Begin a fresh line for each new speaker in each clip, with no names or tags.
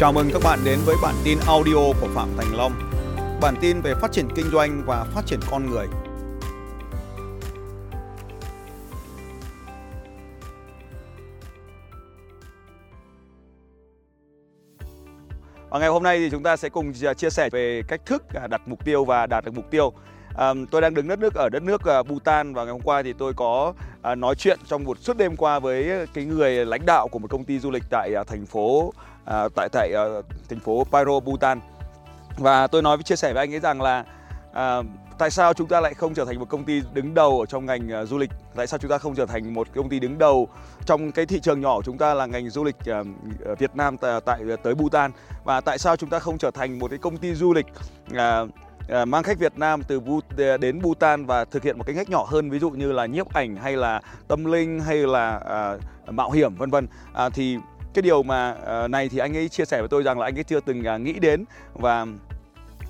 Chào mừng các bạn đến với bản tin audio của Phạm Thành Long. Bản tin về phát triển kinh doanh và phát triển con người. Và ngày hôm nay thì chúng ta sẽ cùng chia sẻ về cách thức à, đặt mục tiêu và đạt được mục tiêu. À, tôi đang đứng đất nước ở đất nước à, Bhutan và ngày hôm qua thì tôi có à, nói chuyện trong một suốt đêm qua với cái người lãnh đạo của một công ty du lịch tại à, thành phố à, tại tại à, thành phố Pyro Bhutan. Và tôi nói với chia sẻ với anh ấy rằng là à, tại sao chúng ta lại không trở thành một công ty đứng đầu ở trong ngành uh, du lịch? Tại sao chúng ta không trở thành một công ty đứng đầu trong cái thị trường nhỏ? Của chúng ta là ngành du lịch uh, Việt Nam tại, tại tới Bhutan. Và tại sao chúng ta không trở thành một cái công ty du lịch uh, mang khách Việt Nam từ đến Bhutan và thực hiện một cái ngách nhỏ hơn ví dụ như là nhiếp ảnh hay là tâm linh hay là à, mạo hiểm vân vân. À, thì cái điều mà ờ, này thì anh ấy chia sẻ với tôi rằng là anh ấy chưa từng à, nghĩ đến và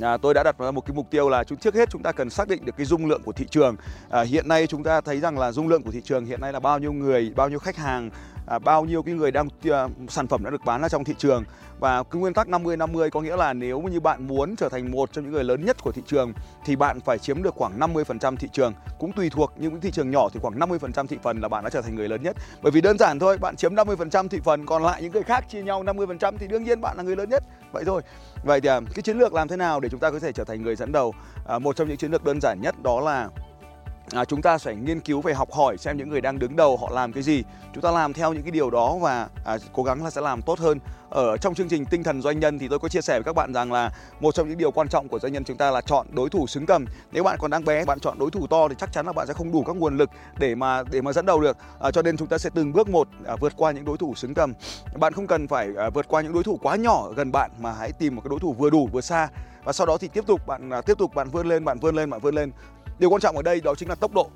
À, tôi đã đặt ra một cái mục tiêu là chúng trước hết chúng ta cần xác định được cái dung lượng của thị trường. À, hiện nay chúng ta thấy rằng là dung lượng của thị trường hiện nay là bao nhiêu người, bao nhiêu khách hàng, à, bao nhiêu cái người đang à, sản phẩm đã được bán ra trong thị trường và cái nguyên tắc 50 50 có nghĩa là nếu như bạn muốn trở thành một trong những người lớn nhất của thị trường thì bạn phải chiếm được khoảng 50% thị trường. Cũng tùy thuộc những thị trường nhỏ thì khoảng 50% thị phần là bạn đã trở thành người lớn nhất. Bởi vì đơn giản thôi, bạn chiếm 50% thị phần còn lại những người khác chia nhau 50% thì đương nhiên bạn là người lớn nhất. Vậy thôi. Vậy thì à, cái chiến lược làm thế nào để chúng ta có thể trở thành người dẫn đầu? À, một trong những chiến lược đơn giản nhất đó là à, chúng ta phải nghiên cứu về học hỏi xem những người đang đứng đầu họ làm cái gì. Chúng ta làm theo những cái điều đó và à, cố gắng là sẽ làm tốt hơn. Ở trong chương trình tinh thần doanh nhân thì tôi có chia sẻ với các bạn rằng là một trong những điều quan trọng của doanh nhân chúng ta là chọn đối thủ xứng tầm. Nếu bạn còn đang bé bạn chọn đối thủ to thì chắc chắn là bạn sẽ không đủ các nguồn lực để mà để mà dẫn đầu được. À, cho nên chúng ta sẽ từng bước một à, vượt qua những đối thủ xứng tầm. Bạn không cần phải à, vượt qua những đối thủ quá nhỏ gần bạn mà hãy tìm một cái đối thủ vừa đủ vừa xa. Và sau đó thì tiếp tục bạn à, tiếp tục bạn vươn lên bạn vươn lên bạn vươn lên điều quan trọng ở đây đó chính là tốc độ.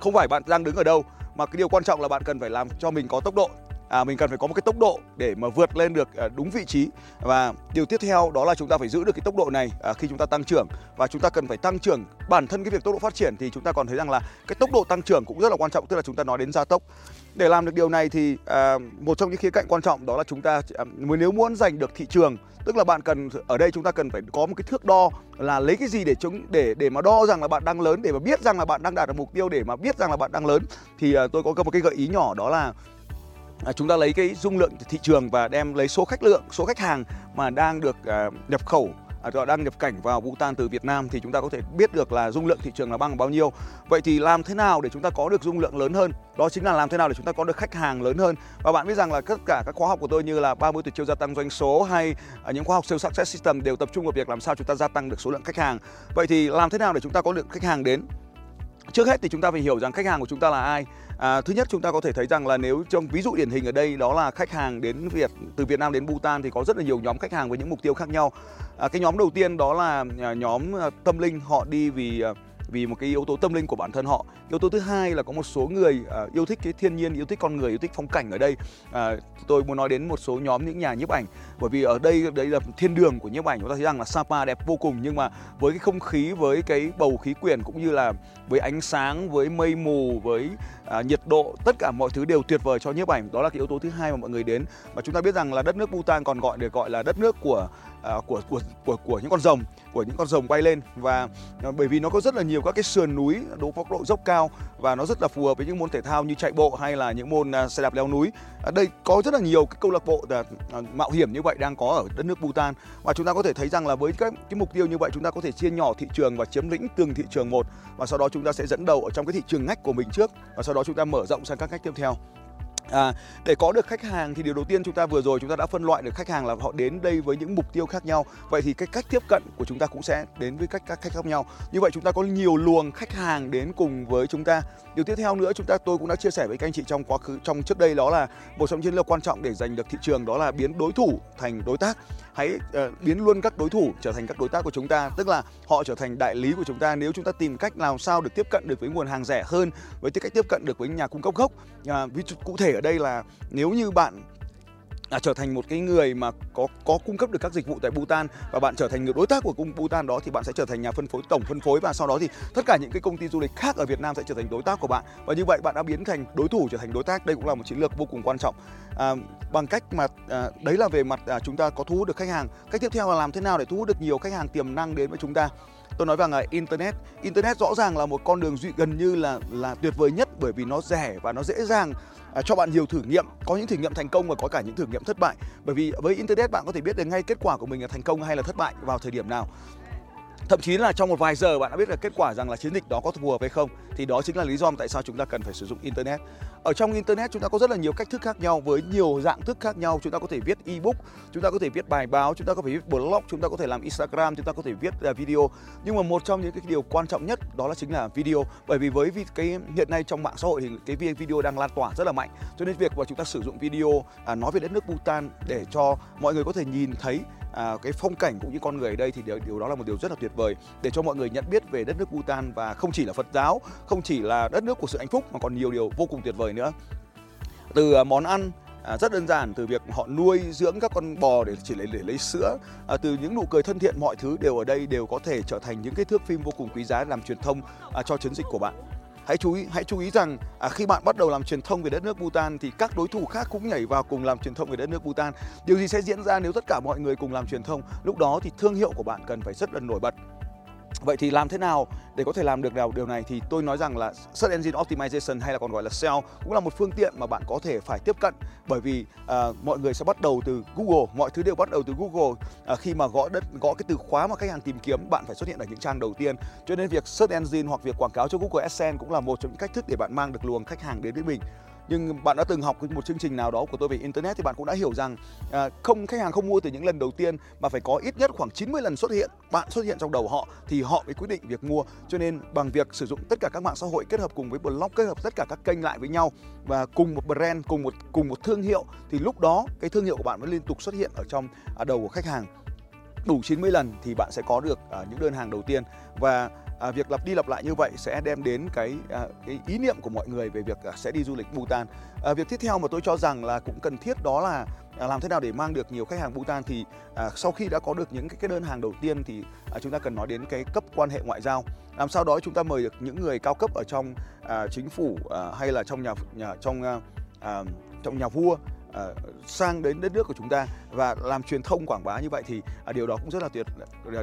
Không phải bạn đang đứng ở đâu, mà cái điều quan trọng là bạn cần phải làm cho mình có tốc độ à, mình cần phải có một cái tốc độ để mà vượt lên được à, đúng vị trí. Và điều tiếp theo đó là chúng ta phải giữ được cái tốc độ này à, khi chúng ta tăng trưởng. Và chúng ta cần phải tăng trưởng bản thân cái việc tốc độ phát triển thì chúng ta còn thấy rằng là cái tốc độ tăng trưởng cũng rất là quan trọng tức là chúng ta nói đến gia tốc. Để làm được điều này thì à, một trong những khía cạnh quan trọng đó là chúng ta à, nếu muốn giành được thị trường tức là bạn cần ở đây chúng ta cần phải có một cái thước đo là lấy cái gì để chúng để để mà đo rằng là bạn đang lớn để mà biết rằng là bạn đang đạt được mục tiêu để mà biết rằng là bạn đang lớn. Thì à, tôi có một cái gợi ý nhỏ đó là à, chúng ta lấy cái dung lượng thị trường và đem lấy số khách lượng số khách hàng mà đang được à, nhập khẩu à, đang nhập cảnh vào Bhutan từ Việt Nam thì chúng ta có thể biết được là dung lượng thị trường là bằng bao nhiêu. Vậy thì làm thế nào để chúng ta có được dung lượng lớn hơn? Đó chính là làm thế nào để chúng ta có được khách hàng lớn hơn. Và bạn biết rằng là tất cả các khóa học của tôi như là 30 tuyệt chiêu gia tăng doanh số hay à, những khóa học sales success system đều tập trung vào việc làm sao chúng ta gia tăng được số lượng khách hàng. Vậy thì làm thế nào để chúng ta có được khách hàng đến? Trước hết thì chúng ta phải hiểu rằng khách hàng của chúng ta là ai À, thứ nhất chúng ta có thể thấy rằng là nếu trong ví dụ điển hình ở đây đó là khách hàng đến Việt từ Việt Nam đến Bhutan thì có rất là nhiều nhóm khách hàng với những mục tiêu khác nhau. À, cái nhóm đầu tiên đó là à, nhóm à, tâm linh họ đi vì à, vì một cái yếu tố tâm linh của bản thân họ. Yếu tố thứ hai là có một số người uh, yêu thích cái thiên nhiên yêu thích con người yêu thích phong cảnh ở đây. Uh, tôi muốn nói đến một số nhóm những nhà nhiếp ảnh bởi vì ở đây đây là thiên đường của nhiếp ảnh. Chúng ta thấy rằng là Sapa đẹp vô cùng nhưng mà với cái không khí với cái bầu khí quyển cũng như là với ánh sáng với mây mù với uh, nhiệt độ tất cả mọi thứ đều tuyệt vời cho nhiếp ảnh. Đó là cái yếu tố thứ hai mà mọi người đến. Và chúng ta biết rằng là đất nước Bhutan còn gọi được gọi là đất nước của uh, của của của của những con rồng của những con rồng bay lên. Và uh, bởi vì nó có rất là nhiều các cái sườn núi độ tốc độ dốc cao và nó rất là phù hợp với những môn thể thao như chạy bộ hay là những môn uh, xe đạp leo núi. Ở đây có rất là nhiều cái câu lạc bộ uh, mạo hiểm như vậy đang có ở đất nước Bhutan. Và chúng ta có thể thấy rằng là với các cái mục tiêu như vậy chúng ta có thể chia nhỏ thị trường và chiếm lĩnh từng thị trường một. Và sau đó chúng ta sẽ dẫn đầu ở trong cái thị trường ngách của mình trước. Và sau đó chúng ta mở rộng sang các ngách tiếp theo. À, để có được khách hàng thì điều đầu tiên chúng ta vừa rồi chúng ta đã phân loại được khách hàng là họ đến đây với những mục tiêu khác nhau. Vậy thì cái cách tiếp cận của chúng ta cũng sẽ đến với cách các khách khác nhau. Như vậy chúng ta có nhiều luồng khách hàng đến cùng với chúng ta. Điều tiếp theo nữa chúng ta tôi cũng đã chia sẻ với các anh chị trong quá khứ trong trước đây đó là một trong những chiến lược quan trọng để giành được thị trường đó là biến đối thủ thành đối tác hãy uh, biến luôn các đối thủ trở thành các đối tác của chúng ta tức là họ trở thành đại lý của chúng ta nếu chúng ta tìm cách làm sao được tiếp cận được với nguồn hàng rẻ hơn với cách tiếp cận được với nhà cung cấp gốc uh, ví dụ cụ thể ở đây là nếu như bạn à, trở thành một cái người mà có có cung cấp được các dịch vụ tại Bhutan và bạn trở thành người đối tác của cung Bhutan đó thì bạn sẽ trở thành nhà phân phối tổng phân phối và sau đó thì tất cả những cái công ty du lịch khác ở Việt Nam sẽ trở thành đối tác của bạn. Và như vậy bạn đã biến thành đối thủ trở thành đối tác. Đây cũng là một chiến lược vô cùng quan trọng. À, bằng cách mà à, đấy là về mặt à, chúng ta có thu hút được khách hàng. Cách tiếp theo là làm thế nào để thu hút được nhiều khách hàng tiềm năng đến với chúng ta? Tôi nói rằng là internet. Internet rõ ràng là một con đường duy gần như là là tuyệt vời nhất bởi vì nó rẻ và nó dễ dàng à, cho bạn nhiều thử nghiệm có những thử nghiệm thành công và có cả những thử nghiệm thất bại. Bởi vì với internet bạn có thể biết được ngay kết quả của mình là thành công hay là thất bại vào thời điểm nào thậm chí là trong một vài giờ bạn đã biết được kết quả rằng là chiến dịch đó có phù hợp hay không. Thì đó chính là lý do tại sao chúng ta cần phải sử dụng internet. Ở trong internet chúng ta có rất là nhiều cách thức khác nhau với nhiều dạng thức khác nhau. Chúng ta có thể viết ebook chúng ta có thể viết bài báo chúng ta có thể viết blog chúng ta có thể làm instagram chúng ta có thể viết uh, video. Nhưng mà một trong những cái điều quan trọng nhất đó là chính là video. Bởi vì với cái hiện nay trong mạng xã hội thì cái video đang lan tỏa rất là mạnh. Cho nên việc mà chúng ta sử dụng video à, nói về đất nước Bhutan để cho mọi người có thể nhìn thấy à, cái phong cảnh cũng như con người ở đây thì điều, điều đó là một điều rất là tuyệt vời để cho mọi người nhận biết về đất nước Bhutan và không chỉ là Phật giáo, không chỉ là đất nước của sự hạnh phúc mà còn nhiều điều vô cùng tuyệt vời nữa. Từ à, món ăn À, rất đơn giản từ việc họ nuôi dưỡng các con bò để chỉ lấy để lấy sữa à, từ những nụ cười thân thiện mọi thứ đều ở đây đều có thể trở thành những cái thước phim vô cùng quý giá làm truyền thông à, cho chiến dịch của bạn hãy chú ý hãy chú ý rằng à, khi bạn bắt đầu làm truyền thông về đất nước Bhutan thì các đối thủ khác cũng nhảy vào cùng làm truyền thông về đất nước Bhutan. Điều gì sẽ diễn ra nếu tất cả mọi người cùng làm truyền thông? Lúc đó thì thương hiệu của bạn cần phải rất là nổi bật. Vậy thì làm thế nào để có thể làm được điều này thì tôi nói rằng là Search Engine Optimization hay là còn gọi là SEO cũng là một phương tiện mà bạn có thể phải tiếp cận bởi vì uh, mọi người sẽ bắt đầu từ Google, mọi thứ đều bắt đầu từ Google. Uh, khi mà gõ đất gõ cái từ khóa mà khách hàng tìm kiếm bạn phải xuất hiện ở những trang đầu tiên. Cho nên việc Search Engine hoặc việc quảng cáo cho Google AdSense cũng là một trong những cách thức để bạn mang được luồng khách hàng đến với mình nhưng bạn đã từng học một chương trình nào đó của tôi về internet thì bạn cũng đã hiểu rằng à, không khách hàng không mua từ những lần đầu tiên mà phải có ít nhất khoảng 90 lần xuất hiện bạn xuất hiện trong đầu họ thì họ mới quyết định việc mua. Cho nên bằng việc sử dụng tất cả các mạng xã hội kết hợp cùng với blog kết hợp tất cả các kênh lại với nhau và cùng một brand cùng một cùng một thương hiệu thì lúc đó cái thương hiệu của bạn mới liên tục xuất hiện ở trong à, đầu của khách hàng. Đủ 90 lần thì bạn sẽ có được uh, những đơn hàng đầu tiên. Và à, việc lặp đi lặp lại như vậy sẽ đem đến cái à, cái ý niệm của mọi người về việc à, sẽ đi du lịch Bhutan. À, việc tiếp theo mà tôi cho rằng là cũng cần thiết đó là à, làm thế nào để mang được nhiều khách hàng Bhutan thì à, sau khi đã có được những cái, cái đơn hàng đầu tiên thì à, chúng ta cần nói đến cái cấp quan hệ ngoại giao. Làm sao đó chúng ta mời được những người cao cấp ở trong à, chính phủ à, hay là trong nhà, nhà trong à, à trong nhà vua Ờ, sang đến đất nước của chúng ta và làm truyền thông quảng bá như vậy thì à, điều đó cũng rất là tuyệt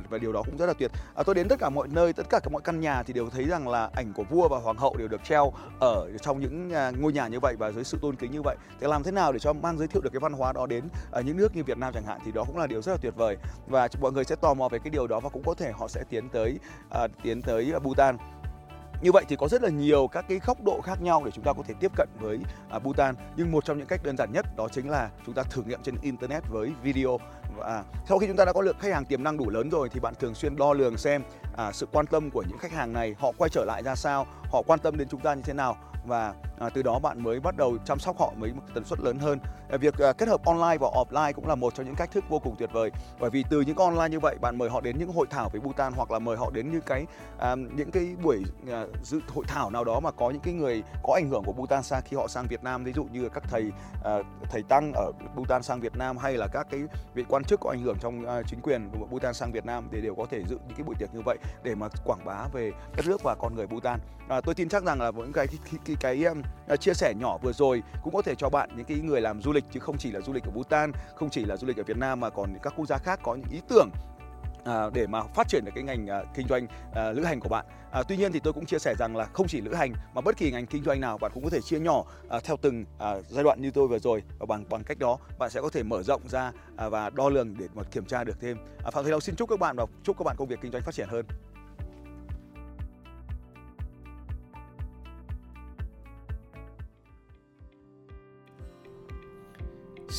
và điều đó cũng rất là tuyệt. à, tôi đến tất cả mọi nơi, tất cả các mọi căn nhà thì đều thấy rằng là ảnh của vua và hoàng hậu đều được treo ở trong những à, ngôi nhà như vậy và dưới sự tôn kính như vậy. Thì làm thế nào để cho mang giới thiệu được cái văn hóa đó đến ở những nước như Việt Nam chẳng hạn thì đó cũng là điều rất là tuyệt vời và mọi người sẽ tò mò về cái điều đó và cũng có thể họ sẽ tiến tới à, tiến tới Bhutan như vậy thì có rất là nhiều các cái góc độ khác nhau để chúng ta có thể tiếp cận với à, Bhutan. Nhưng một trong những cách đơn giản nhất đó chính là chúng ta thử nghiệm trên internet với video. Và sau khi chúng ta đã có lượng khách hàng tiềm năng đủ lớn rồi thì bạn thường xuyên đo lường xem à, sự quan tâm của những khách hàng này họ quay trở lại ra sao họ quan tâm đến chúng ta như thế nào và à, từ đó bạn mới bắt đầu chăm sóc họ với một tần suất lớn hơn. À, việc à, kết hợp online và offline cũng là một trong những cách thức vô cùng tuyệt vời. Bởi vì từ những online như vậy bạn mời họ đến những hội thảo với Bhutan hoặc là mời họ đến những cái à, những cái buổi à, dự hội thảo nào đó mà có những cái người có ảnh hưởng của Bhutan sang khi họ sang Việt Nam. Ví dụ như các thầy à, thầy tăng ở Bhutan sang Việt Nam hay là các cái vị quan chức có ảnh hưởng trong à, chính quyền của Bhutan sang Việt Nam thì đều có thể dự những cái buổi tiệc như vậy để mà quảng bá về đất nước và con người Bhutan. À, tôi tin chắc rằng là những cái cái, cái, cái um, à, chia sẻ nhỏ vừa rồi cũng có thể cho bạn những cái người làm du lịch chứ không chỉ là du lịch ở Bhutan, không chỉ là du lịch ở Việt Nam mà còn các quốc gia khác có những ý tưởng à, để mà phát triển được cái ngành à, kinh doanh à, lữ hành của bạn. À, tuy nhiên thì tôi cũng chia sẻ rằng là không chỉ lữ hành mà bất kỳ ngành kinh doanh nào bạn cũng có thể chia nhỏ à, theo từng à, giai đoạn như tôi vừa rồi và bằng bằng cách đó bạn sẽ có thể mở rộng ra à, và đo lường để mà kiểm tra được thêm. À, Phạm Thế Long xin chúc các bạn và chúc các bạn công việc kinh doanh phát triển hơn.